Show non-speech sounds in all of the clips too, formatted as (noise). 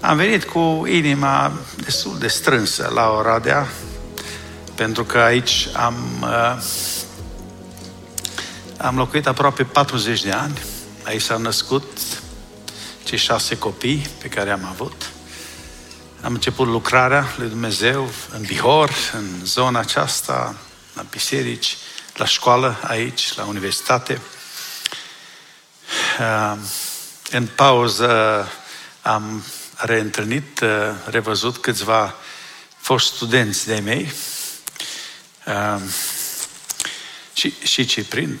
Am venit cu inima destul de strânsă la Oradea, pentru că aici am, uh, am locuit aproape 40 de ani. Aici s-au născut cei șase copii pe care am avut. Am început lucrarea lui Dumnezeu în Bihor, în zona aceasta, la biserici, la școală aici, la universitate. Uh, în pauză am reîntâlnit, uh, revăzut câțiva foști studenți de mei uh, și, și Cipri,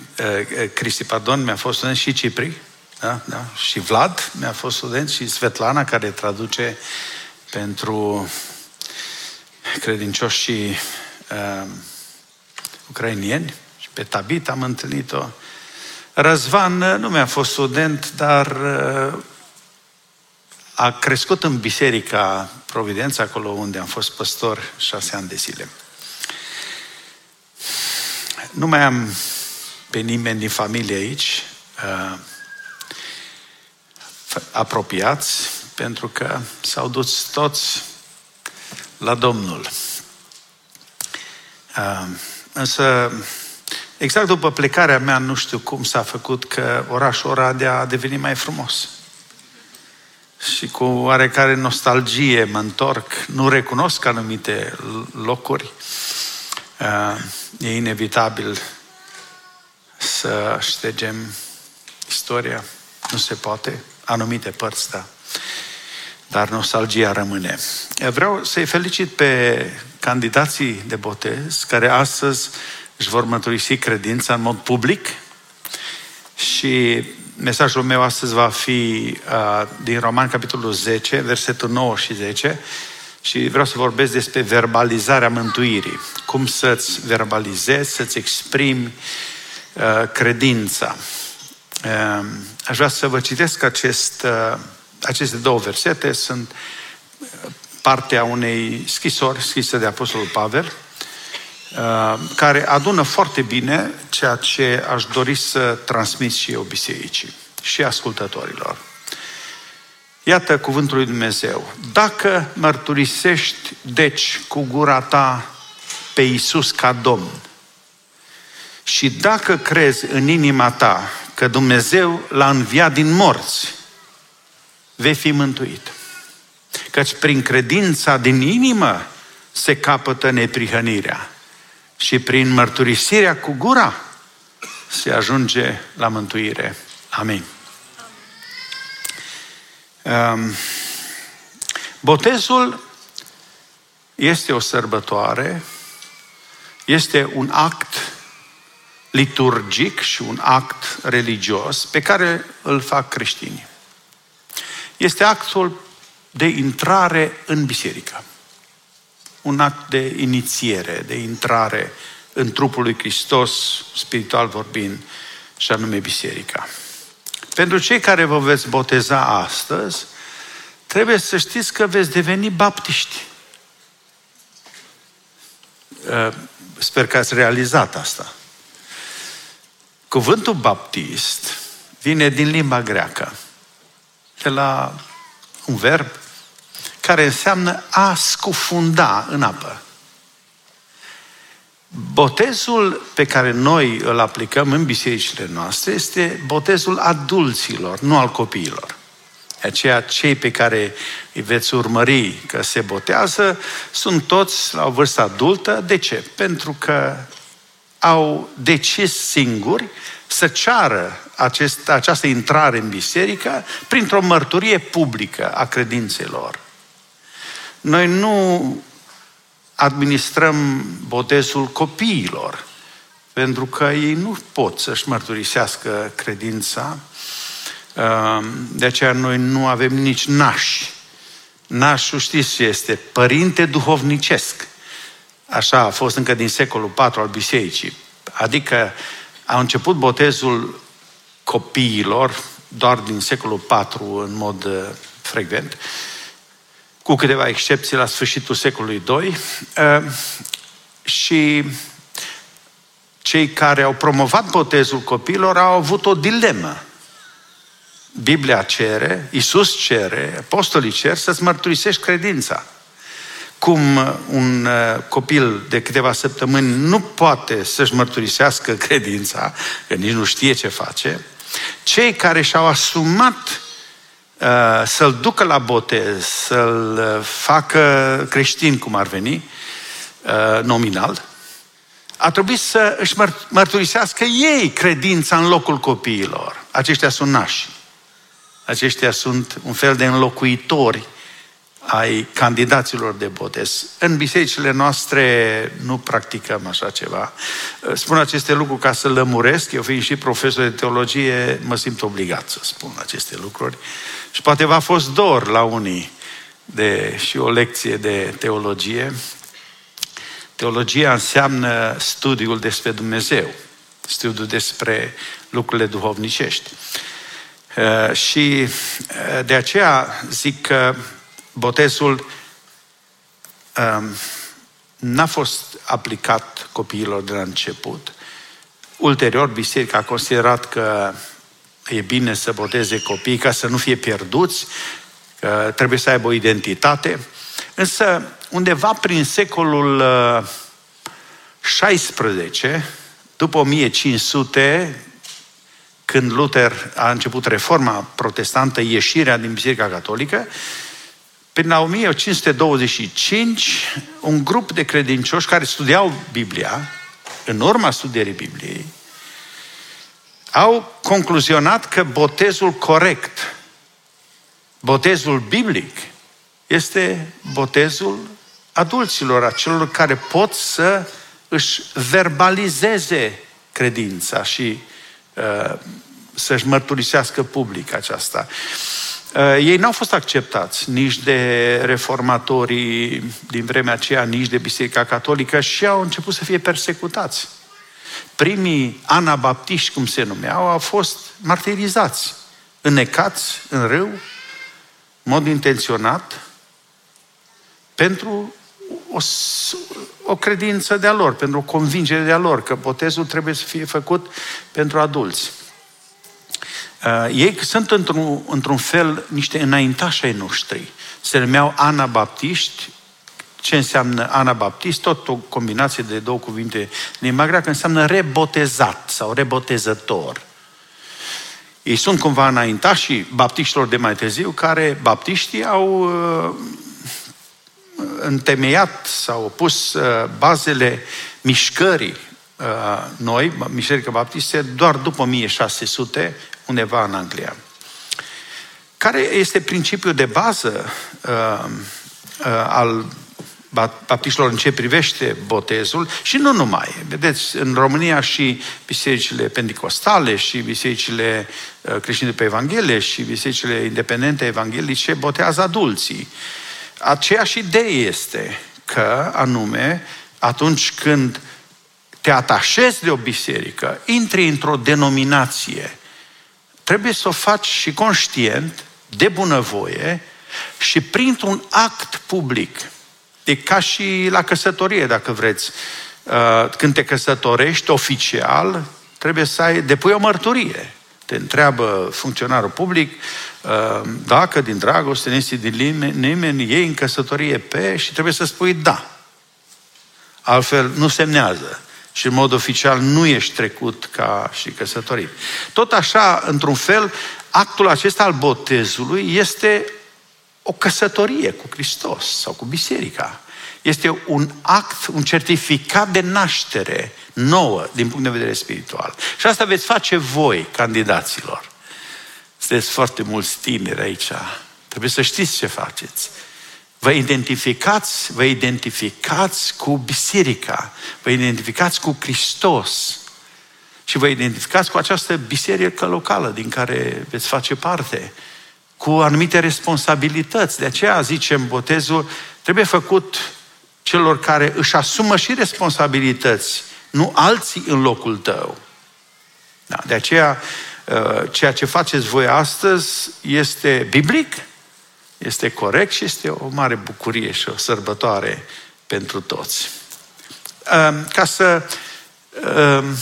Cristi, pardon, mi-a fost student și Cipri, da, da, și Vlad mi-a fost student și Svetlana, care traduce pentru credincioși și uh, ucrainieni și pe Tabit am întâlnit-o. Răzvan nu mi-a fost student, dar uh, a crescut în biserica Providența, acolo unde am fost păstor șase ani de zile. Nu mai am pe nimeni din familie aici, uh, apropiați, pentru că s-au dus toți la Domnul. Uh, însă, exact după plecarea mea, nu știu cum s-a făcut că orașul Oradea a devenit mai frumos și cu oarecare nostalgie mă întorc, nu recunosc anumite locuri. Uh, e inevitabil să ștegem istoria. Nu se poate. Anumite părți, da. Dar nostalgia rămâne. Vreau să-i felicit pe candidații de botez care astăzi își vor mărturisi credința în mod public și mesajul meu astăzi va fi uh, din Roman, capitolul 10, versetul 9 și 10, și vreau să vorbesc despre verbalizarea mântuirii. Cum să-ți verbalizezi, să-ți exprimi uh, credința. Uh, aș vrea să vă citesc acest, uh, aceste două versete. Sunt uh, partea unei scrisori scrise de Apostolul Pavel, Uh, care adună foarte bine ceea ce aș dori să transmit și eu bisericii și ascultătorilor. Iată cuvântul lui Dumnezeu. Dacă mărturisești, deci, cu gura ta pe Iisus ca Domn și dacă crezi în inima ta că Dumnezeu l-a înviat din morți, vei fi mântuit. Căci prin credința din inimă se capătă neprihănirea și prin mărturisirea cu gura se ajunge la mântuire. Amin. Um, botezul este o sărbătoare, este un act liturgic și un act religios pe care îl fac creștinii. Este actul de intrare în biserică un act de inițiere, de intrare în trupul lui Hristos, spiritual vorbind, și anume biserica. Pentru cei care vă veți boteza astăzi, trebuie să știți că veți deveni baptiști. Uh, sper că ați realizat asta. Cuvântul baptist vine din limba greacă, de la un verb care înseamnă a scufunda în apă. Botezul pe care noi îl aplicăm în bisericile noastre este botezul adulților, nu al copiilor. Aceea, cei pe care îi veți urmări că se botează sunt toți la o vârstă adultă. De ce? Pentru că au decis singuri să ceară acest, această intrare în biserică printr-o mărturie publică a credințelor. Noi nu administrăm botezul copiilor, pentru că ei nu pot să-și mărturisească credința. Ehm, de aceea noi nu avem nici nași Naș, știți ce este? Părinte duhovnicesc. Așa a fost încă din secolul IV al bisericii. Adică a început botezul copiilor doar din secolul IV în mod uh, frecvent, cu câteva excepții la sfârșitul secolului II. Uh, și cei care au promovat botezul copiilor au avut o dilemă. Biblia cere, Isus cere, apostolii cer să-ți mărturisești credința. Cum un uh, copil de câteva săptămâni nu poate să-și mărturisească credința, că nici nu știe ce face, cei care și-au asumat uh, să-l ducă la botez, să-l uh, facă creștin, cum ar veni, uh, nominal, a trebuit să își mărturisească ei credința în locul copiilor. Aceștia sunt nași. Aceștia sunt un fel de înlocuitori ai candidaților de botez. În bisericile noastre nu practicăm așa ceva. Spun aceste lucruri ca să lămuresc. Eu fiind și profesor de teologie, mă simt obligat să spun aceste lucruri. Și poate v-a fost dor la unii de și o lecție de teologie. Teologia înseamnă studiul despre Dumnezeu, studiul despre lucrurile duhovnicești. Uh, și uh, de aceea zic că botezul um, n-a fost aplicat copiilor de la început. Ulterior, biserica a considerat că e bine să boteze copiii ca să nu fie pierduți, că trebuie să aibă o identitate. Însă, undeva prin secolul XVI, uh, după 1500, când Luther a început reforma protestantă, ieșirea din Biserica Catolică, Prin la 1525, un grup de credincioși care studiau Biblia, în urma studierii Bibliei, au concluzionat că botezul corect, botezul biblic, este botezul adulților, a celor care pot să își verbalizeze credința și uh, să-și mărturisească public aceasta. Uh, ei n-au fost acceptați nici de reformatorii din vremea aceea, nici de Biserica Catolică și au început să fie persecutați. Primii anabaptiști, cum se numeau, au fost martirizați, înnecați în râu, în mod intenționat, pentru o, o credință de-a lor, pentru o convingere de-a lor, că botezul trebuie să fie făcut pentru adulți. Uh, ei sunt într-un, într-un fel niște înaintași ai noștri. Se numeau anabaptiști. Ce înseamnă anabaptist? Tot o combinație de două cuvinte în limba greacă înseamnă rebotezat sau rebotezător. Ei sunt cumva înaintașii baptiștilor de mai târziu, care baptiștii au uh, întemeiat sau pus uh, bazele mișcării uh, noi, Biserica Baptiste, doar după 1600, undeva în Anglia. Care este principiul de bază uh, uh, al baptiștilor în ce privește botezul și nu numai. Vedeți, în România și bisericile pentecostale și bisericile uh, creștine pe Evanghelie și bisericile independente evanghelice botează adulții. Aceeași idee este că, anume, atunci când te atașezi de o biserică, intri într-o denominație, trebuie să o faci și conștient, de bunăvoie și printr-un act public. E ca și la căsătorie, dacă vreți. Uh, când te căsătorești oficial, trebuie să ai, depui o mărturie. Te întreabă funcționarul public uh, dacă din dragoste, nu este din nimeni, ei în căsătorie pe și trebuie să spui da. Altfel nu semnează și în mod oficial nu ești trecut ca și căsătorit. Tot așa, într-un fel, actul acesta al botezului este o căsătorie cu Hristos sau cu biserica. Este un act, un certificat de naștere nouă din punct de vedere spiritual. Și asta veți face voi, candidaților. Sunteți foarte mulți tineri aici. Trebuie să știți ce faceți. Vă identificați, vă identificați cu biserica, vă identificați cu Hristos și vă identificați cu această biserică locală din care veți face parte. cu anumite responsabilități. De aceea zicem, botezul trebuie făcut celor care își asumă și responsabilități, nu alții în locul tău. Da, de aceea, uh, ceea ce faceți voi astăzi este biblic, este corect și este o mare bucurie și o sărbătoare pentru toți. Um, ca să um,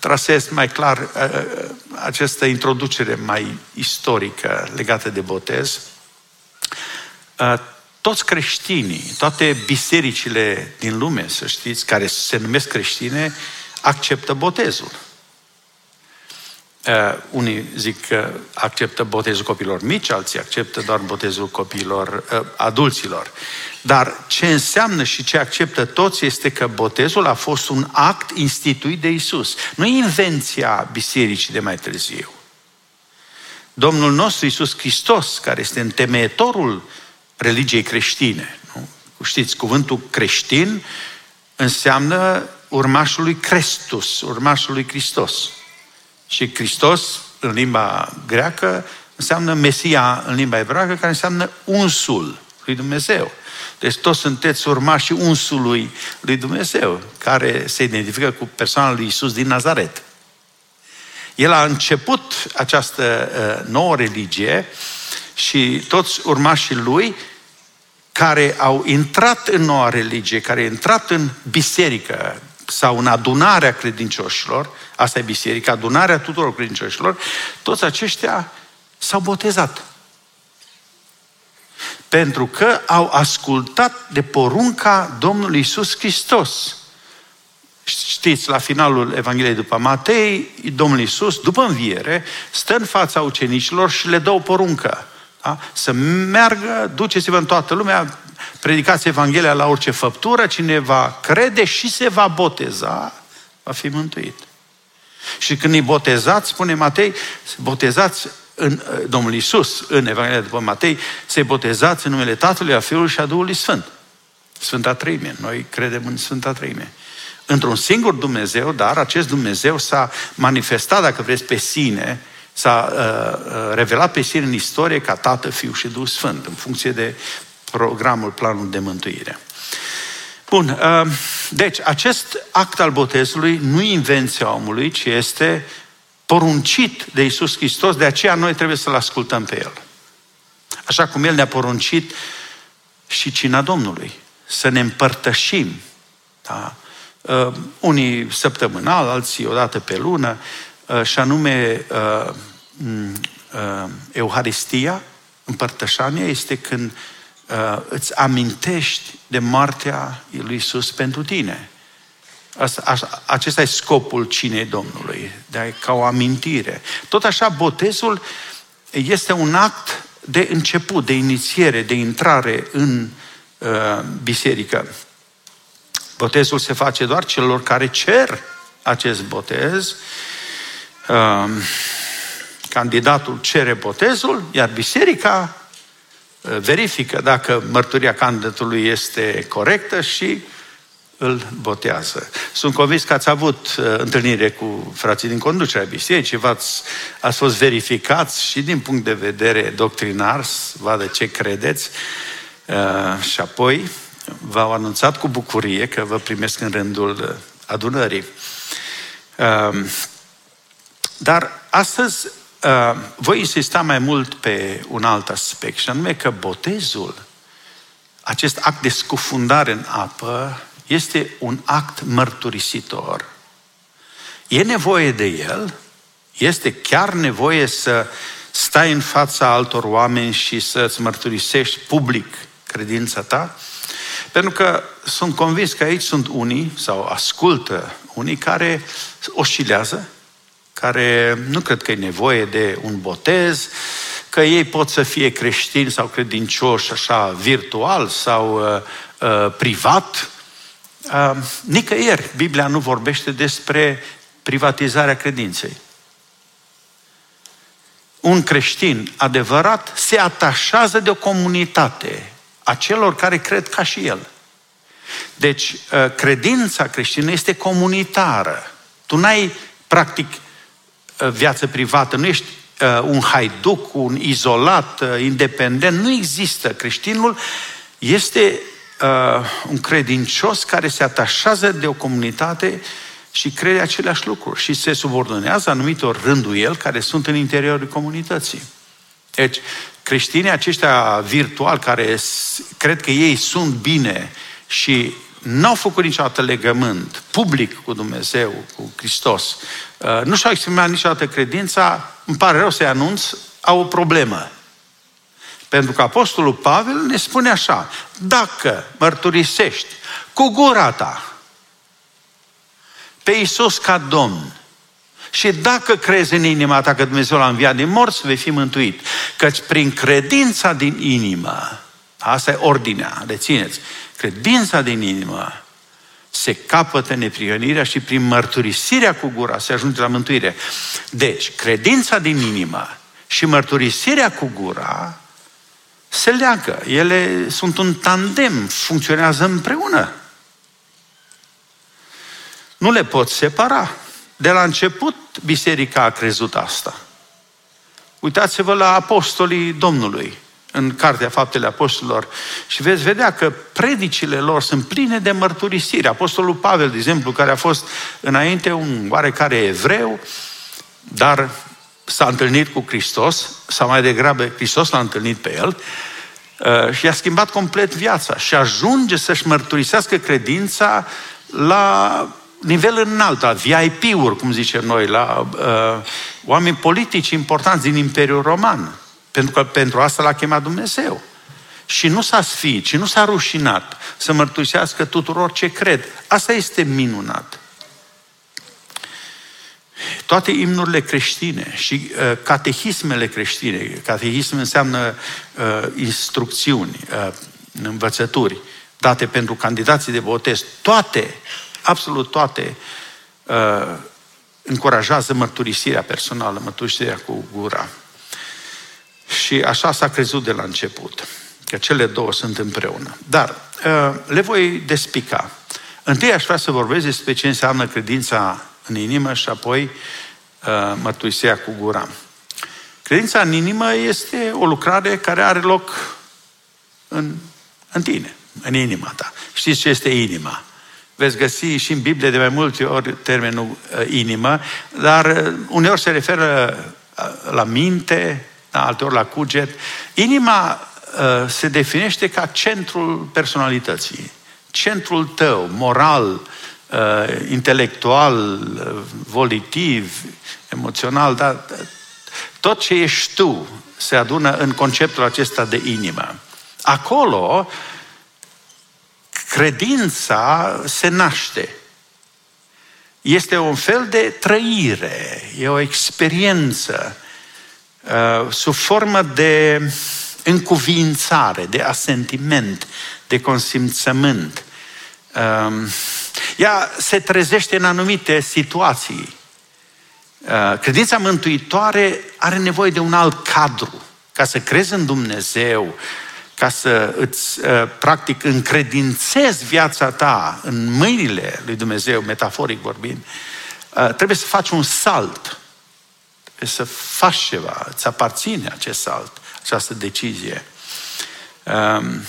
trasez mai clar uh, uh, această introducere mai istorică legată de botez, toți creștinii, toate bisericile din lume, să știți, care se numesc creștine, acceptă botezul. Uh, unii zic că acceptă botezul copilor mici, alții acceptă doar botezul copiilor uh, adulților. Dar ce înseamnă și ce acceptă toți este că botezul a fost un act instituit de Isus. Nu e invenția bisericii de mai târziu. Domnul nostru Isus Hristos, care este întemeietorul religiei creștine. Nu? Știți, cuvântul creștin înseamnă urmașul lui Crestus, urmașul lui Hristos. Și Hristos, în limba greacă, înseamnă Mesia în limba ebraică, care înseamnă unsul lui Dumnezeu. Deci toți sunteți urmașii unsului lui Dumnezeu, care se identifică cu persoana lui Isus din Nazaret. El a început această uh, nouă religie și toți urmașii lui care au intrat în noua religie, care au intrat în biserică, sau în adunarea credincioșilor, asta e biserica, adunarea tuturor credincioșilor, toți aceștia s-au botezat. Pentru că au ascultat de porunca Domnului Isus Hristos. Știți, la finalul Evangheliei după Matei, Domnul Isus, după înviere, stă în fața ucenicilor și le dă o poruncă. Da? Să meargă, duceți-vă în toată lumea, predicați Evanghelia la orice făptură, cine va crede și se va boteza, va fi mântuit. Și când îi botezați, spune Matei, botezați în Domnul Isus, în Evanghelia după Matei, se botezați în numele Tatălui, a Fiului și a Duhului Sfânt. Sfânta Treime. Noi credem în Sfânta Treime. Într-un singur Dumnezeu, dar acest Dumnezeu s-a manifestat, dacă vreți, pe sine, s-a uh, uh revelat pe sine în istorie ca Tată, Fiu și Duh Sfânt, în funcție de programul, planul de mântuire. Bun, uh, deci acest act al botezului nu e invenția omului, ci este poruncit de Isus Hristos, de aceea noi trebuie să-L ascultăm pe El. Așa cum El ne-a poruncit și cina Domnului, să ne împărtășim. Da? Uh, unii săptămânal, alții odată pe lună, uh, și anume uh, uh, Euharistia, împărtășania, este când uh, îți amintești de moartea lui Isus pentru tine. Asta, așa, acesta e scopul cinei Domnului, de, ca o amintire. Tot așa, botezul este un act de început, de inițiere, de intrare în uh, biserică. Botezul se face doar celor care cer acest botez. Uh, candidatul cere botezul, iar biserica verifică dacă mărturia candidatului este corectă și îl botează. Sunt convins că ați avut uh, întâlnire cu frații din conducerea bisericii, v-ați, ați fost verificați și din punct de vedere doctrinar, să vadă ce credeți, uh, și apoi v-au anunțat cu bucurie că vă primesc în rândul uh, adunării. Uh, dar astăzi Uh, voi insista mai mult pe un alt aspect, și anume că botezul, acest act de scufundare în apă, este un act mărturisitor. E nevoie de el, este chiar nevoie să stai în fața altor oameni și să-ți mărturisești public credința ta? Pentru că sunt convins că aici sunt unii, sau ascultă unii care oscilează, care nu cred că e nevoie de un botez, că ei pot să fie creștini sau credincioși așa virtual sau uh, uh, privat. Uh, nicăieri Biblia nu vorbește despre privatizarea credinței. Un creștin adevărat se atașează de o comunitate a celor care cred ca și el. Deci, uh, credința creștină este comunitară. Tu n-ai, practic, Uh, viață privată, nu ești uh, un haiduc, un izolat, uh, independent. Nu există. Creștinul este uh, un credincios care se atașează de o comunitate și crede aceleași lucruri și se subordonează anumitor rânduieli care sunt în interiorul comunității. Deci, creștinii aceștia virtuali care cred că ei sunt bine și n-au făcut niciodată legământ public cu Dumnezeu, cu Hristos, uh, nu și-au exprimat niciodată credința, îmi pare rău să-i anunț, au o problemă. Pentru că Apostolul Pavel ne spune așa, dacă mărturisești cu gura ta pe Iisus ca Domn și dacă crezi în inima ta că Dumnezeu l-a înviat din morți, vei fi mântuit. Căci prin credința din inimă, asta e ordinea, rețineți, credința din inimă se capătă neprihănirea și prin mărturisirea cu gura se ajunge la mântuire. Deci, credința din inimă și mărturisirea cu gura se leagă. Ele sunt un tandem, funcționează împreună. Nu le pot separa. De la început, biserica a crezut asta. Uitați-vă la apostolii Domnului în Cartea Faptele Apostolilor și veți vedea că predicile lor sunt pline de mărturisire. Apostolul Pavel, de exemplu, care a fost înainte un oarecare evreu, dar s-a întâlnit cu Hristos, sau mai degrabă Hristos l-a întâlnit pe el, uh, și a schimbat complet viața și ajunge să-și mărturisească credința la nivel înalt, la VIP-uri, cum zicem noi, la uh, oameni politici importanți din Imperiul Roman. Pentru că pentru asta l-a chemat Dumnezeu. Și nu s-a sfiit, și nu s-a rușinat să mărturisească tuturor ce cred. Asta este minunat. Toate imnurile creștine și uh, catehismele creștine, catehism înseamnă uh, instrucțiuni, uh, învățături date pentru candidații de botez, toate, absolut toate, uh, încurajează mărturisirea personală, mărturisirea cu gura. Și așa s-a crezut de la început, că cele două sunt împreună. Dar uh, le voi despica. Întâi aș vrea să vorbesc despre ce înseamnă credința în inimă și apoi uh, mărturisirea cu gura. Credința în inimă este o lucrare care are loc în, în tine, în inima ta. Știți ce este inima? Veți găsi și în Biblie de mai multe ori termenul uh, inimă, dar uneori se referă la minte, da, alteori la cuget. Inima uh, se definește ca centrul personalității, centrul tău, moral, uh, intelectual, uh, volitiv, emoțional, dar tot ce ești tu se adună în conceptul acesta de inimă. Acolo, credința se naște. Este un fel de trăire, e o experiență Uh, sub formă de încuvințare, de asentiment, de consimțământ. Uh, ea se trezește în anumite situații. Uh, credința mântuitoare are nevoie de un alt cadru ca să crezi în Dumnezeu, ca să îți, uh, practic, încredințezi viața ta în mâinile lui Dumnezeu, metaforic vorbind, uh, trebuie să faci un salt să faci ceva, îți aparține acest salt, această decizie. Um,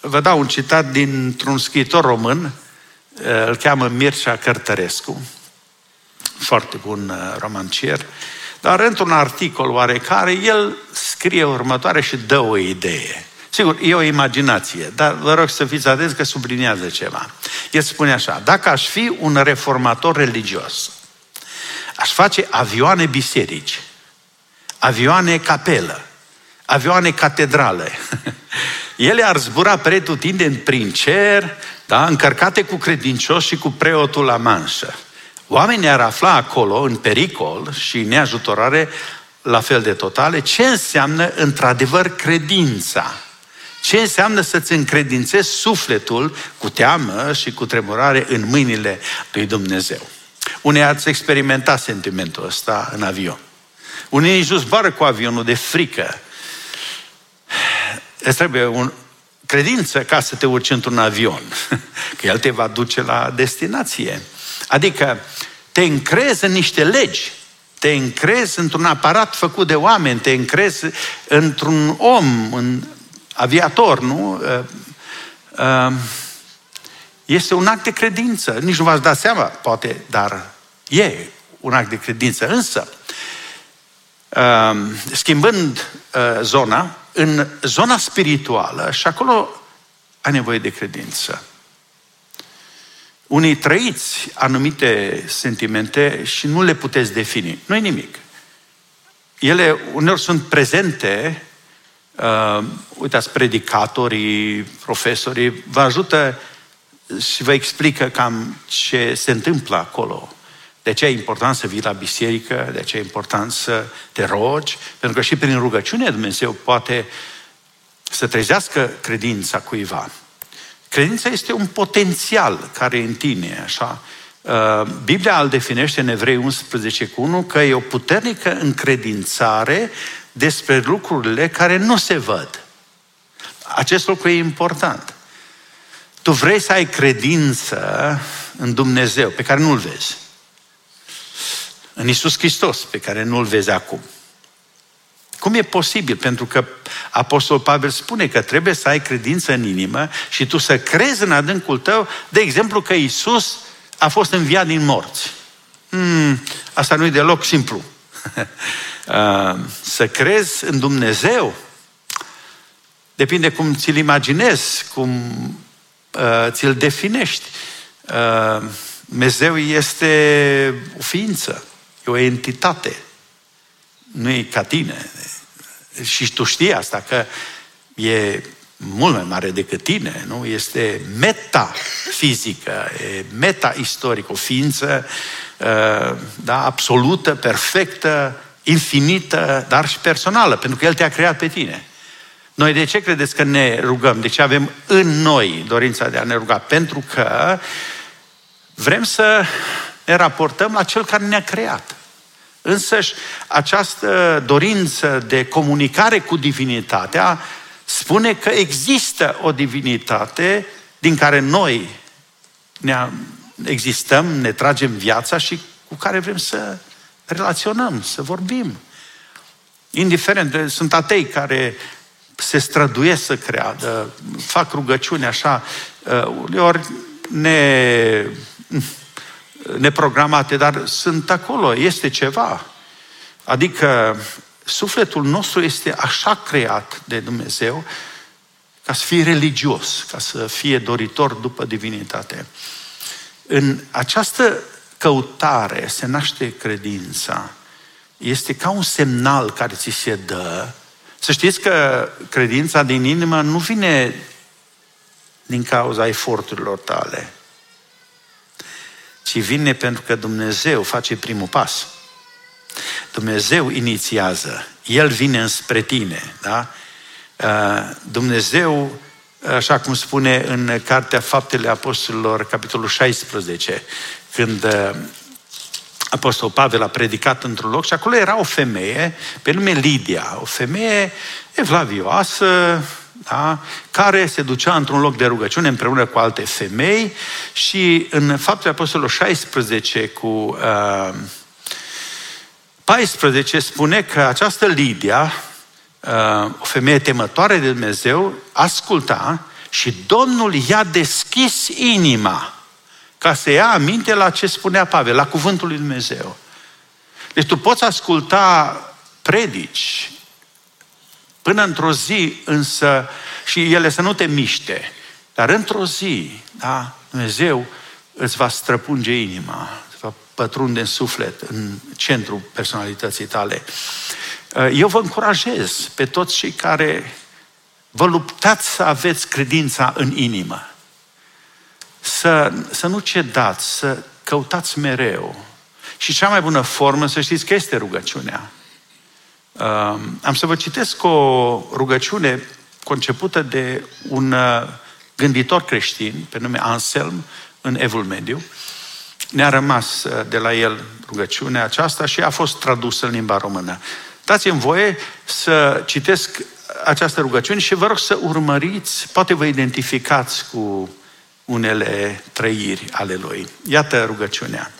vă dau un citat dintr-un scriitor român, uh, îl cheamă Mircea Cărtărescu, foarte bun uh, romancier, dar într-un articol oarecare, el scrie următoare și dă o idee. Sigur, e o imaginație, dar vă rog să fiți atenți că subliniază ceva. El spune așa, dacă aș fi un reformator religios, Aș face avioane biserici, avioane capelă, avioane catedrale. (laughs) Ele ar zbura pretutindeni prin cer, da, încărcate cu credincioși și cu preotul la manșă. Oamenii ar afla acolo, în pericol și neajutorare, la fel de totale, ce înseamnă într-adevăr credința. Ce înseamnă să-ți încredințezi sufletul cu teamă și cu tremurare în mâinile lui Dumnezeu. Unii ați experimentat sentimentul ăsta în avion. Unii nici nu zboară cu avionul de frică. Îți trebuie un credință ca să te urci într-un avion. (laughs) Că el te va duce la destinație. Adică te încrezi în niște legi Te încrezi într-un aparat făcut de oameni, te încrezi într-un om, în aviator, nu? Uh, uh, este un act de credință. Nici nu v-ați dat seama, poate, dar e un act de credință. Însă, schimbând zona, în zona spirituală, și acolo ai nevoie de credință. Unii trăiți anumite sentimente și nu le puteți defini. Nu e nimic. Ele uneori sunt prezente, uh, uitați, predicatorii, profesorii, vă ajută și vă explică cam ce se întâmplă acolo. De ce e important să vii la biserică, de ce e important să te rogi, pentru că și prin rugăciune Dumnezeu poate să trezească credința cuiva. Credința este un potențial care e în tine, așa. Uh, Biblia îl definește în Evrei 11 cu 1 că e o puternică încredințare despre lucrurile care nu se văd. Acest lucru e important. Tu vrei să ai credință în Dumnezeu, pe care nu-L vezi. În Isus Hristos, pe care nu-L vezi acum. Cum e posibil? Pentru că Apostol Pavel spune că trebuie să ai credință în inimă și tu să crezi în adâncul tău, de exemplu, că Isus a fost înviat din morți. Hmm, asta nu e deloc simplu. (laughs) Uh, să crezi în Dumnezeu depinde cum ți-l imaginezi, cum uh, ți-l definești. Uh, Dumnezeu este o ființă, e o entitate. Nu e ca tine. Și tu știi asta, că e mult mai mare decât tine, nu? Este metafizică, e meta-istoric, o ființă uh, da, absolută, perfectă, infinită, dar și personală, pentru că El te-a creat pe tine. Noi de ce credeți că ne rugăm? De ce avem în noi dorința de a ne ruga? Pentru că vrem să ne raportăm la Cel care ne-a creat. Însăși această dorință de comunicare cu divinitatea spune că există o divinitate din care noi ne existăm, ne tragem viața și cu care vrem să relaționăm, să vorbim. Indiferent, sunt atei care se străduiesc să creadă, fac rugăciuni așa, uh, uneori ne, neprogramate, dar sunt acolo, este ceva. Adică sufletul nostru este așa creat de Dumnezeu ca să fie religios, ca să fie doritor după divinitate. În această căutare se naște credința. Este ca un semnal care ți se dă. Să știți că credința din inimă nu vine din cauza eforturilor tale, ci vine pentru că Dumnezeu face primul pas. Dumnezeu inițiază. El vine înspre tine. Da? Uh, Dumnezeu, așa cum spune în Cartea Faptele Apostolilor, capitolul 16, când uh, Apostol Pavel a predicat într-un loc și acolo era o femeie pe nume Lidia, o femeie evlavioasă, da? care se ducea într-un loc de rugăciune împreună cu alte femei și în faptul Apostolului 16 cu uh, 14 spune că această Lidia, uh, o femeie temătoare de Dumnezeu, asculta și Domnul i-a deschis inima ca să ia aminte la ce spunea Pavel, la cuvântul lui Dumnezeu. Deci tu poți asculta predici până într-o zi, însă, și ele să nu te miște, dar într-o zi, da, Dumnezeu îți va străpunge inima, îți va pătrunde în suflet, în centrul personalității tale. Eu vă încurajez pe toți cei care vă luptați să aveți credința în inimă să, să nu cedați, să căutați mereu. Și cea mai bună formă, să știți că este rugăciunea. am să vă citesc o rugăciune concepută de un uh, gânditor creștin, pe nume Anselm, în Evul Mediu. Ne-a rămas uh, de la el rugăciunea aceasta și a fost tradusă în limba română. Dați-mi voie să citesc această rugăciune și vă rog să urmăriți, poate vă identificați cu unele trăiri ale Lui. Iată rugăciunea.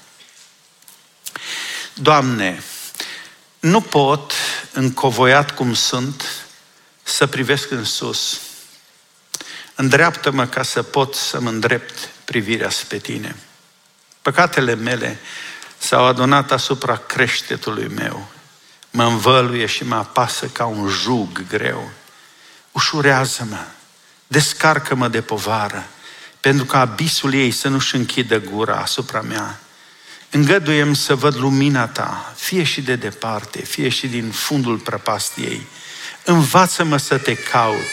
Doamne, nu pot, încovoiat cum sunt, să privesc în sus. Îndreaptă-mă ca să pot să-mi îndrept privirea spre tine. Păcatele mele s-au adunat asupra creștetului meu. Mă învăluie și mă apasă ca un jug greu. Ușurează-mă, descarcă-mă de povară, pentru ca abisul ei să nu-și închidă gura asupra mea. Îngăduiem să văd lumina ta, fie și de departe, fie și din fundul prăpastiei. Învață-mă să te caut.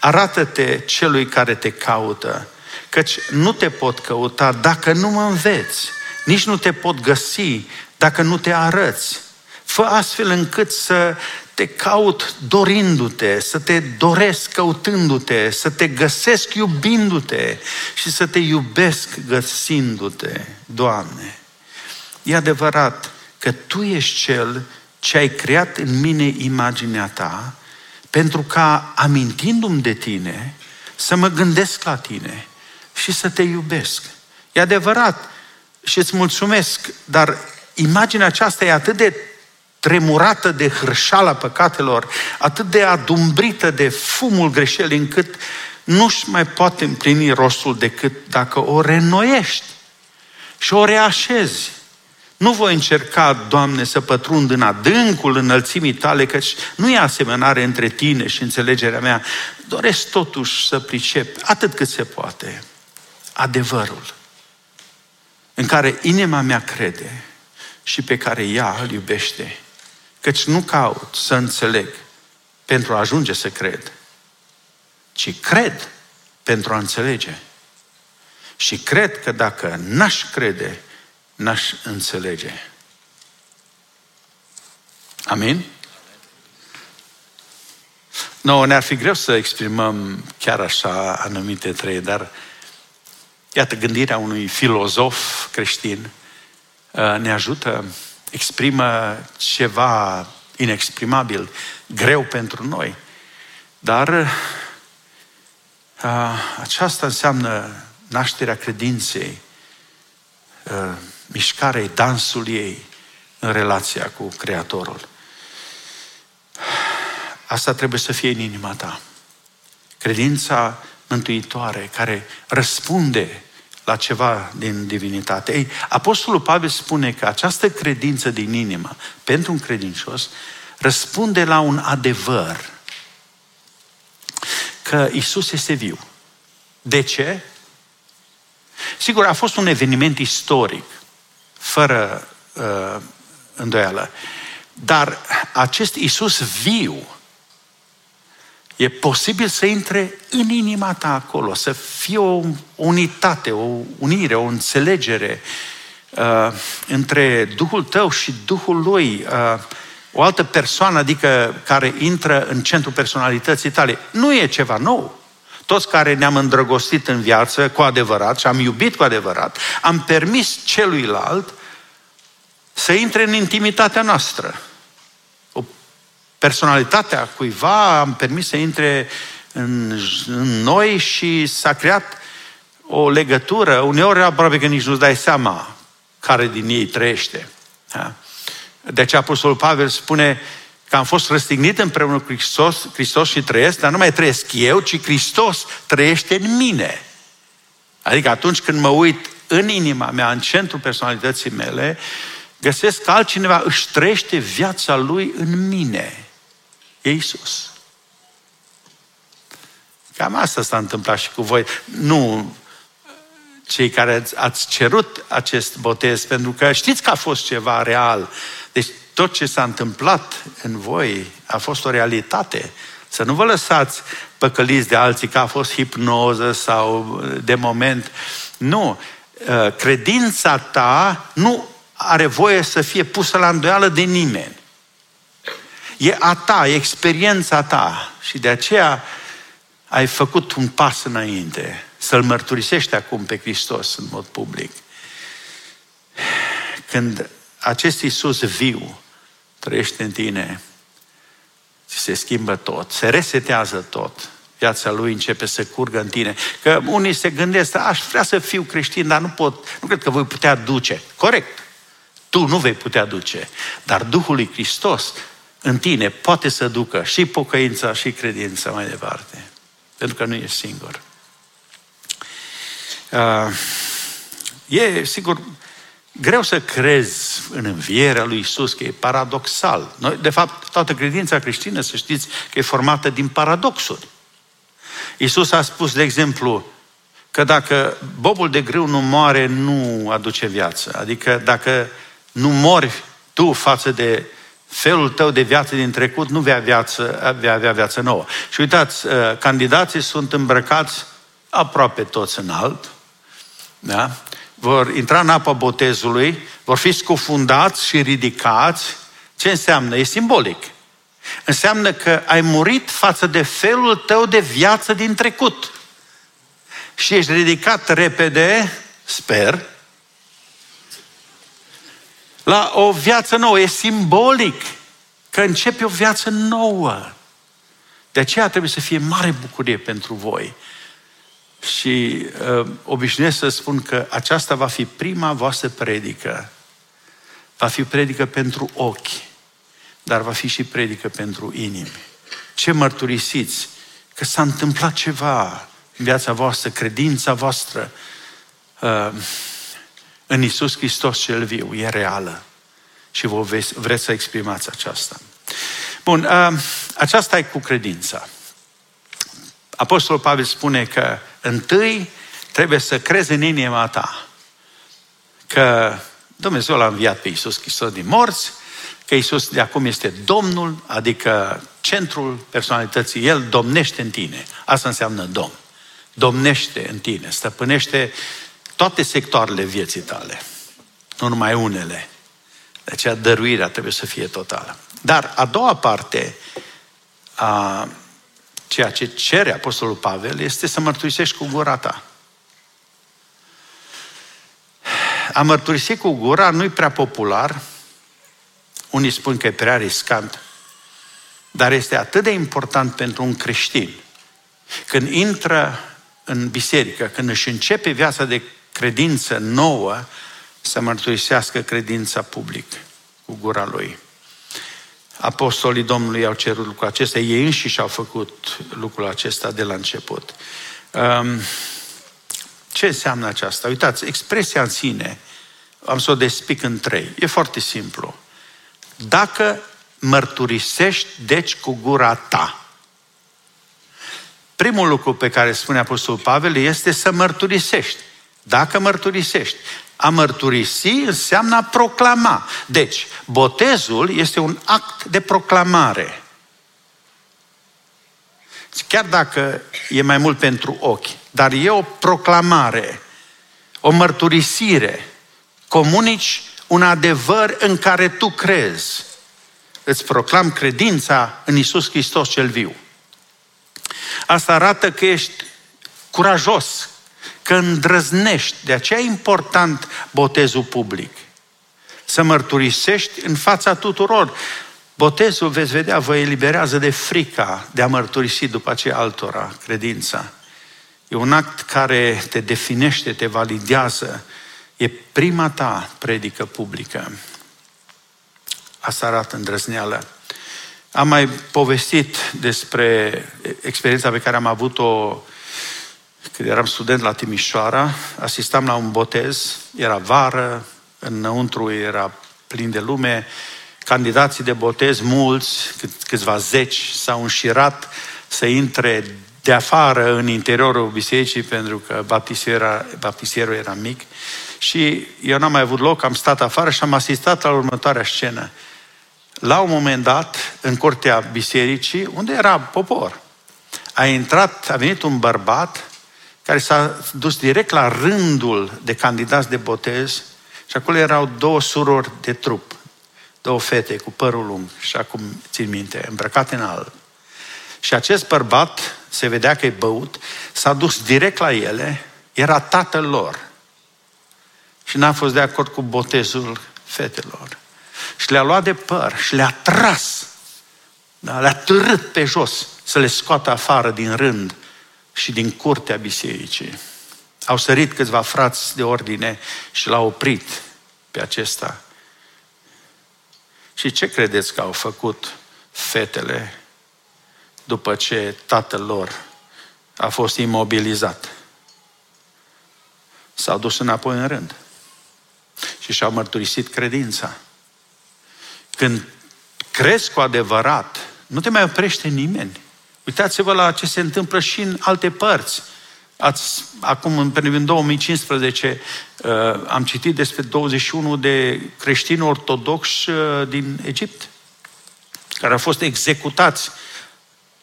Arată-te celui care te caută, căci nu te pot căuta dacă nu mă înveți. Nici nu te pot găsi dacă nu te arăți. Fă astfel încât să te caut dorindu-te, să te doresc căutându-te, să te găsesc iubindu-te și să te iubesc găsindu-te, Doamne. E adevărat că Tu ești Cel ce ai creat în mine imaginea Ta, pentru ca, amintindu-mi de Tine, să mă gândesc la Tine și să Te iubesc. E adevărat și îți mulțumesc, dar imaginea aceasta e atât de tremurată de hârșala păcatelor, atât de adumbrită de fumul greșelii, încât nu-și mai poate împlini rostul decât dacă o renoiești și o reașezi. Nu voi încerca, Doamne, să pătrund în adâncul înălțimii tale, căci nu e asemănare între tine și înțelegerea mea. Doresc totuși să pricep, atât cât se poate, adevărul în care inima mea crede și pe care ea îl iubește. Căci nu caut să înțeleg pentru a ajunge să cred, ci cred pentru a înțelege. Și cred că dacă n-aș crede, n-aș înțelege. Amin? No, ne-ar fi greu să exprimăm chiar așa anumite trei, dar iată, gândirea unui filozof creștin uh, ne ajută, exprimă ceva inexprimabil, greu pentru noi. Dar uh, aceasta înseamnă nașterea credinței, uh, mișcarei, dansul ei în relația cu Creatorul. Asta trebuie să fie în inima ta. Credința mântuitoare care răspunde la ceva din divinitate. Ei, Apostolul Pavel spune că această credință din inimă, pentru un credincios, răspunde la un adevăr. Că Isus este viu. De ce? Sigur, a fost un eveniment istoric fără uh, îndoială. Dar acest Isus viu e posibil să intre în inima ta acolo, să fie o unitate, o unire, o înțelegere uh, între Duhul tău și Duhul lui. Uh, o altă persoană, adică care intră în centrul personalității tale. Nu e ceva nou. Toți care ne-am îndrăgostit în viață cu adevărat și am iubit cu adevărat, am permis celuilalt să intre în intimitatea noastră. O personalitatea cuiva am permis să intre în, în noi și s-a creat o legătură, uneori aproape că nici nu-ți dai seama care din ei trăiește. Da? De aceea Apostolul Pavel spune că am fost răstignit împreună cu Hristos, Hristos și trăiesc, dar nu mai trăiesc eu, ci Hristos trăiește în mine. Adică atunci când mă uit în inima mea, în centrul personalității mele, găsesc că altcineva își trăiește viața lui în mine. E Iisus. Cam asta s-a întâmplat și cu voi. Nu cei care ați cerut acest botez, pentru că știți că a fost ceva real. Deci tot ce s-a întâmplat în voi a fost o realitate. Să nu vă lăsați păcăliți de alții că a fost hipnoză sau de moment. Nu. Uh, credința ta nu are voie să fie pusă la îndoială de nimeni. E a ta, e experiența ta. Și de aceea ai făcut un pas înainte, să-L mărturisești acum pe Hristos în mod public. Când acest Iisus viu trăiește în tine, ți se schimbă tot, se resetează tot. Viața lui începe să curgă în tine. Că unii se gândesc, aș vrea să fiu creștin, dar nu pot, nu cred că voi putea duce. Corect. Tu nu vei putea duce, dar Duhul lui Hristos în tine poate să ducă și pocăința și credința mai departe. Pentru că nu ești singur. Uh, e, sigur, greu să crezi în învierea lui Isus, că e paradoxal. Noi, de fapt, toată credința creștină, să știți, că e formată din paradoxuri. Isus a spus, de exemplu, că dacă bobul de grâu nu moare, nu aduce viață. Adică dacă nu mori tu față de felul tău de viață din trecut, nu vei avea viață, vei avea viață nouă. Și uitați, uh, candidații sunt îmbrăcați aproape toți în alt, da? vor intra în apa botezului, vor fi scufundați și ridicați. Ce înseamnă? E simbolic. Înseamnă că ai murit față de felul tău de viață din trecut. Și ești ridicat repede, sper, la o viață nouă. E simbolic că începe o viață nouă. De aceea trebuie să fie mare bucurie pentru voi. Și uh, obișnuiesc să spun că aceasta va fi prima voastră predică. Va fi predică pentru ochi, dar va fi și predică pentru inimi. Ce mărturisiți? Că s-a întâmplat ceva în viața voastră, credința voastră uh, în Isus Hristos cel viu, e reală. Și vă vreți, vreți să exprimați aceasta. Bun, uh, aceasta e cu credința. Apostolul Pavel spune că întâi trebuie să crezi în inima ta că Dumnezeu l-a înviat pe Iisus Hristos din morți, că Iisus de acum este Domnul, adică centrul personalității. El domnește în tine. Asta înseamnă Domn. Domnește în tine, stăpânește toate sectoarele vieții tale, nu numai unele. De aceea dăruirea trebuie să fie totală. Dar a doua parte a ceea ce cere Apostolul Pavel este să mărturisești cu gura ta. A mărturisi cu gura nu-i prea popular, unii spun că e prea riscant, dar este atât de important pentru un creștin. Când intră în biserică, când își începe viața de credință nouă, să mărturisească credința public cu gura lui. Apostolii Domnului au cerut lucrul acesta, ei înșiși au făcut lucrul acesta de la început. Um, ce înseamnă aceasta? Uitați, expresia în sine, am să o despic în trei. E foarte simplu. Dacă mărturisești, deci cu gura ta. Primul lucru pe care spune Apostolul Pavel este să mărturisești. Dacă mărturisești. A mărturisi înseamnă a proclama. Deci, botezul este un act de proclamare. Chiar dacă e mai mult pentru ochi, dar e o proclamare, o mărturisire. Comunici un adevăr în care tu crezi. Îți proclam credința în Isus Hristos cel viu. Asta arată că ești curajos, că îndrăznești. De aceea e important botezul public. Să mărturisești în fața tuturor. Botezul, veți vedea, vă eliberează de frica de a mărturisi după aceea altora credința. E un act care te definește, te validează. E prima ta predică publică. Asta arată îndrăzneală. Am mai povestit despre experiența pe care am avut-o când eram student la Timișoara, asistam la un botez, era vară, înăuntru era plin de lume, candidații de botez, mulți, câțiva zeci, s-au înșirat să intre de afară în interiorul bisericii, pentru că baptisierul era, baptisierul era mic. Și eu n-am mai avut loc, am stat afară și am asistat la următoarea scenă. La un moment dat, în curtea bisericii, unde era popor, a intrat, a venit un bărbat care s-a dus direct la rândul de candidați de botez și acolo erau două surori de trup, două fete cu părul lung și acum țin minte, îmbrăcate în alb. Și acest bărbat, se vedea că e băut, s-a dus direct la ele, era tatăl lor. Și n-a fost de acord cu botezul fetelor. Și le-a luat de păr și le-a tras, da, le-a târât pe jos să le scoată afară din rând și din curtea bisericii. Au sărit câțiva frați de ordine și l-au oprit pe acesta Și ce credeți că au făcut fetele după ce tatăl lor a fost imobilizat? S-au dus înapoi în rând și și-au mărturisit credința. Când crezi cu adevărat, nu te mai oprește nimeni. Uitați-vă la ce se întâmplă și în alte părți. Ați, acum, în 2015, uh, am citit despre 21 de creștini ortodoxi uh, din Egipt, care au fost executați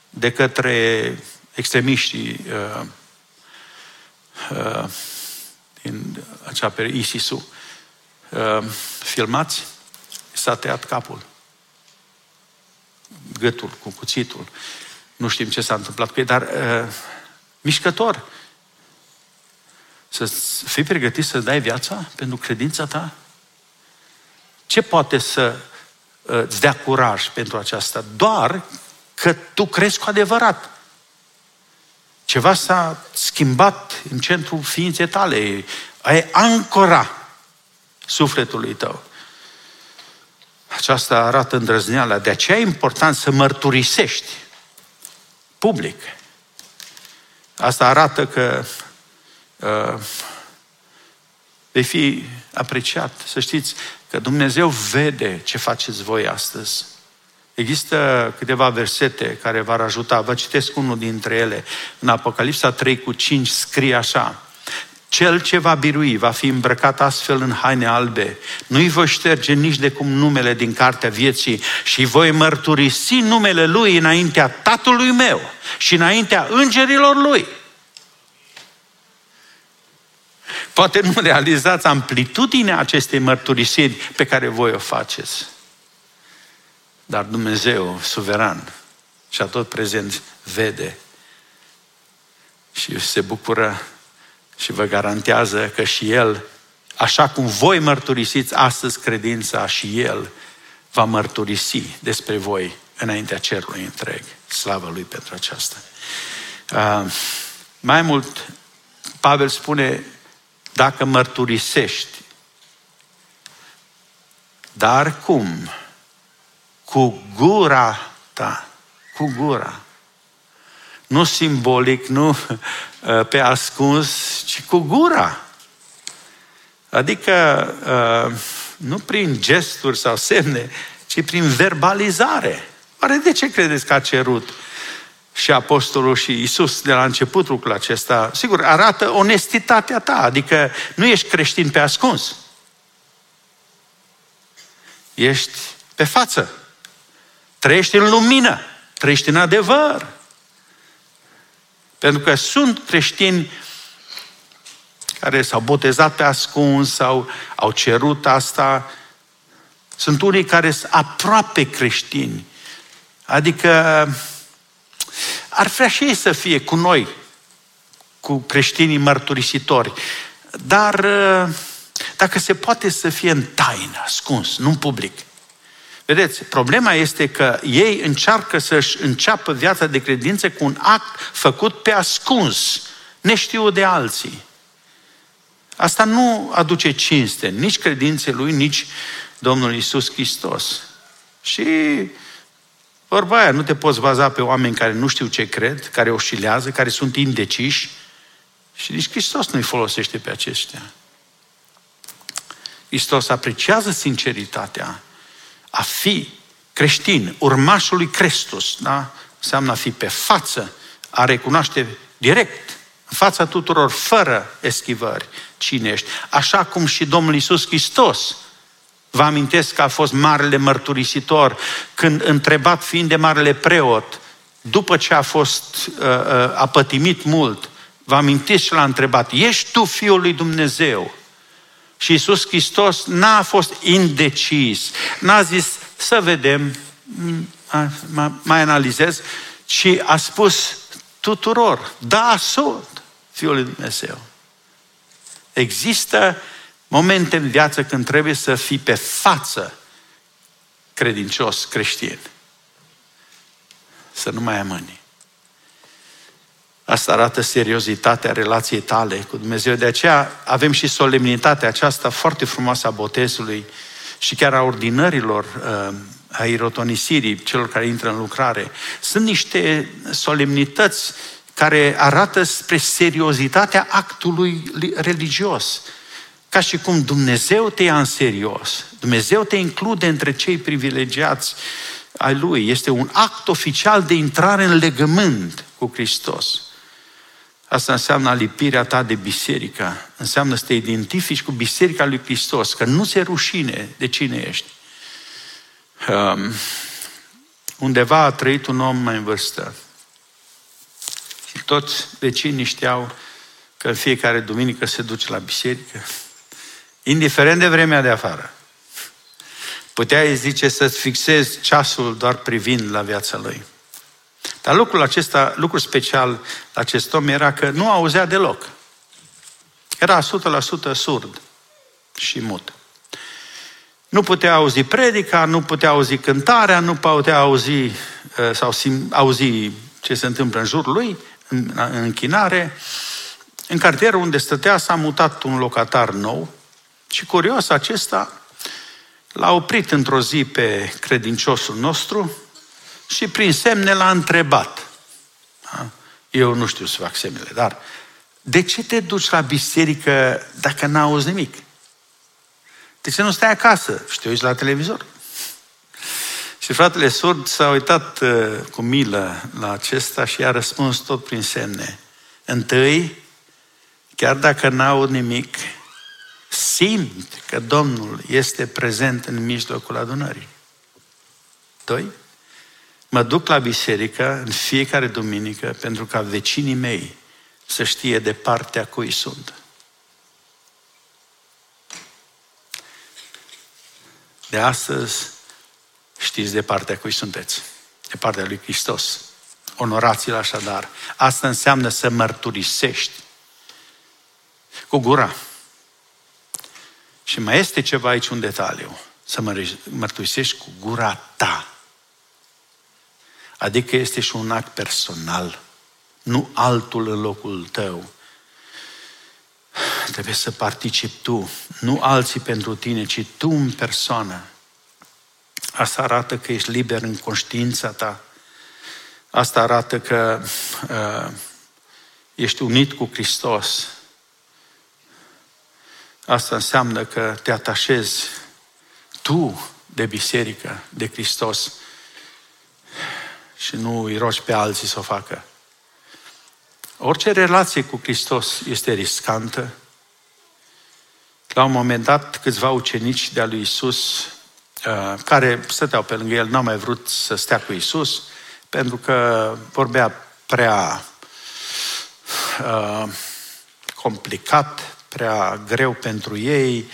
de către extremiștii uh, uh, din acea perioadă, ISIS-ul. Uh, filmați, s-a tăiat capul, gâtul cu cuțitul. Nu știm ce s-a întâmplat cu ei, dar uh, mișcător. Să fii pregătit să dai viața pentru credința ta? Ce poate să uh, îți dea curaj pentru aceasta? Doar că tu crezi cu adevărat. Ceva s-a schimbat în centrul ființei tale. Ai ancora sufletului tău. Aceasta arată îndrăzneala. De aceea e important să mărturisești public. Asta arată că uh, vei fi apreciat. Să știți că Dumnezeu vede ce faceți voi astăzi. Există câteva versete care v-ar ajuta. Vă citesc unul dintre ele. În Apocalipsa 3 cu 5 scrie așa. Cel ce va birui va fi îmbrăcat astfel în haine albe. Nu-i voi șterge nici de cum numele din cartea vieții și voi mărturisi numele lui înaintea tatălui meu și înaintea îngerilor lui. Poate nu realizați amplitudinea acestei mărturisiri pe care voi o faceți. Dar Dumnezeu, suveran și a tot prezent, vede și se bucură și vă garantează că și El, așa cum voi mărturisiți astăzi credința, și El va mărturisi despre voi înaintea cerului întreg. Slavă Lui pentru aceasta. Uh, mai mult, Pavel spune, dacă mărturisești, dar cum? Cu gura ta, cu gura. Nu simbolic, nu (laughs) uh, pe ascuns, ci cu gura. Adică uh, nu prin gesturi sau semne, ci prin verbalizare. Oare de ce credeți că a cerut și Apostolul și Isus de la început lucrul acesta? Sigur, arată onestitatea ta, adică nu ești creștin pe ascuns. Ești pe față. Trăiești în lumină, trăiești în adevăr. Pentru că sunt creștini care s-au botezat pe ascuns sau au cerut asta. Sunt unii care sunt aproape creștini. Adică ar vrea și ei să fie cu noi, cu creștinii mărturisitori. Dar dacă se poate să fie în taină, ascuns, nu în public. Vedeți, problema este că ei încearcă să-și înceapă viața de credință cu un act făcut pe ascuns, neștiut de alții. Asta nu aduce cinste nici credinței lui, nici Domnul Isus Hristos. Și vorba aia, nu te poți baza pe oameni care nu știu ce cred, care oscilează, care sunt indeciși și nici Hristos nu-i folosește pe aceștia. Hristos apreciază sinceritatea, a fi creștin, urmașul lui Crestus, da? înseamnă a fi pe față, a recunoaște direct, în fața tuturor, fără eschivări, cine ești. Așa cum și Domnul Isus Hristos, vă amintesc că a fost marele mărturisitor, când întrebat fiind de marele preot, după ce a fost uh, uh, apătimit mult, vă amintiți și l-a întrebat, ești tu Fiul lui Dumnezeu? Și Iisus Hristos n-a fost indecis, n-a zis să vedem, mai analizez, ci a spus tuturor, da, sunt Fiul lui Dumnezeu. Există momente în viață când trebuie să fii pe față credincios creștin. Să nu mai amâni. Asta arată seriozitatea relației tale cu Dumnezeu. De aceea avem și solemnitatea aceasta foarte frumoasă a botezului, și chiar a ordinărilor, uh, a irotonisirii celor care intră în lucrare. Sunt niște solemnități care arată spre seriozitatea actului religios. Ca și cum Dumnezeu te ia în serios. Dumnezeu te include între cei privilegiați ai Lui. Este un act oficial de intrare în legământ cu Hristos. Asta înseamnă alipirea ta de biserică. Înseamnă să te identifici cu biserica lui Hristos, că nu se rușine de cine ești. Um, undeva a trăit un om mai în vârstă. Și toți vecinii știau că în fiecare duminică se duce la biserică, indiferent de vremea de afară. Puteai zice să-ți fixezi ceasul doar privind la viața lui. Dar lucrul acesta, lucrul special la acest om era că nu auzea deloc. Era 100% surd și mut. Nu putea auzi predica, nu putea auzi cântarea, nu putea auzi uh, sau sim, auzi ce se întâmplă în jurul lui, în, în închinare. În cartierul unde stătea s-a mutat un locatar nou și curios acesta l-a oprit într-o zi pe credinciosul nostru și prin semne l-a întrebat. Da? Eu nu știu să fac semnele, dar de ce te duci la biserică dacă n-auzi nimic? De ce nu stai acasă și te uiți la televizor? Și fratele surd s-a uitat uh, cu milă la acesta și a răspuns tot prin semne. Întâi, chiar dacă n-aud nimic, simt că Domnul este prezent în mijlocul adunării. Doi, mă duc la biserică în fiecare duminică pentru ca vecinii mei să știe de partea cui sunt. De astăzi știți de partea cui sunteți. De partea lui Hristos. Onorați-l așadar. Asta înseamnă să mărturisești cu gura. Și mai este ceva aici, un detaliu. Să mărturisești cu gura ta. Adică este și un act personal. Nu altul în locul tău. Trebuie să participi tu. Nu alții pentru tine, ci tu în persoană. Asta arată că ești liber în conștiința ta. Asta arată că uh, ești unit cu Hristos. Asta înseamnă că te atașezi tu de biserică, de Hristos și nu îi rogi pe alții să o facă. Orice relație cu Hristos este riscantă. La un moment dat, câțiva ucenici de-a lui Isus, uh, care stăteau pe lângă el, n-au mai vrut să stea cu Isus, pentru că vorbea prea uh, complicat, prea greu pentru ei.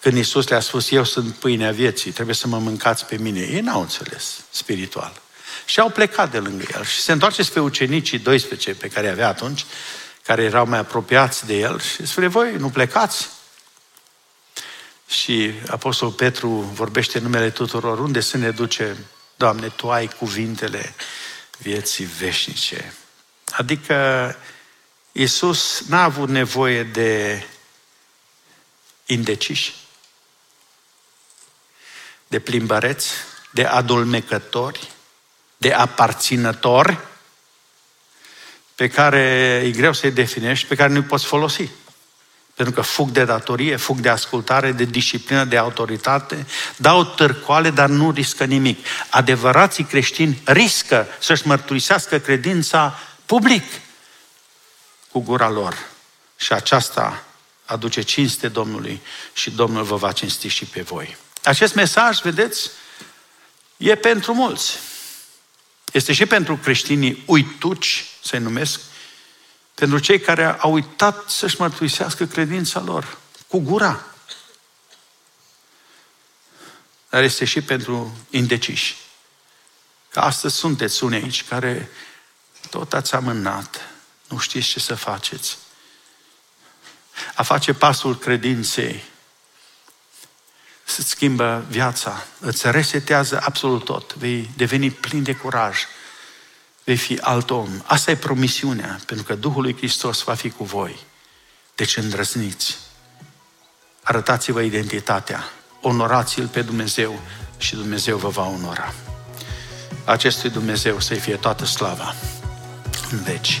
Când Isus le-a spus, eu sunt pâinea vieții, trebuie să mă mâncați pe mine. Ei n-au înțeles spiritual. Și au plecat de lângă el. Și se întoarce spre ucenicii 12 pe care avea atunci, care erau mai apropiați de el și spune, voi nu plecați? Și Apostolul Petru vorbește în numele tuturor, unde să ne duce, Doamne, Tu ai cuvintele vieții veșnice. Adică Iisus n-a avut nevoie de indeciși, de plimbăreți, de adulmecători, de aparținători pe care e greu să-i definești, pe care nu-i poți folosi. Pentru că fug de datorie, fug de ascultare, de disciplină, de autoritate, dau târcoale, dar nu riscă nimic. Adevărații creștini riscă să-și mărturisească credința public cu gura lor. Și aceasta aduce cinste Domnului și Domnul vă va cinsti și pe voi. Acest mesaj, vedeți, e pentru mulți. Este și pentru creștinii uituci, să-i numesc, pentru cei care au uitat să-și mărturisească credința lor cu gura. Dar este și pentru indeciși. Că astăzi sunteți unii aici care tot ați amânat, nu știți ce să faceți. A face pasul credinței să-ți schimbă viața, îți resetează absolut tot, vei deveni plin de curaj, vei fi alt om. Asta e promisiunea, pentru că Duhul lui Hristos va fi cu voi. Deci îndrăzniți. Arătați-vă identitatea. onorați-L pe Dumnezeu și Dumnezeu vă va onora. Acestui Dumnezeu să-i fie toată slava în veci.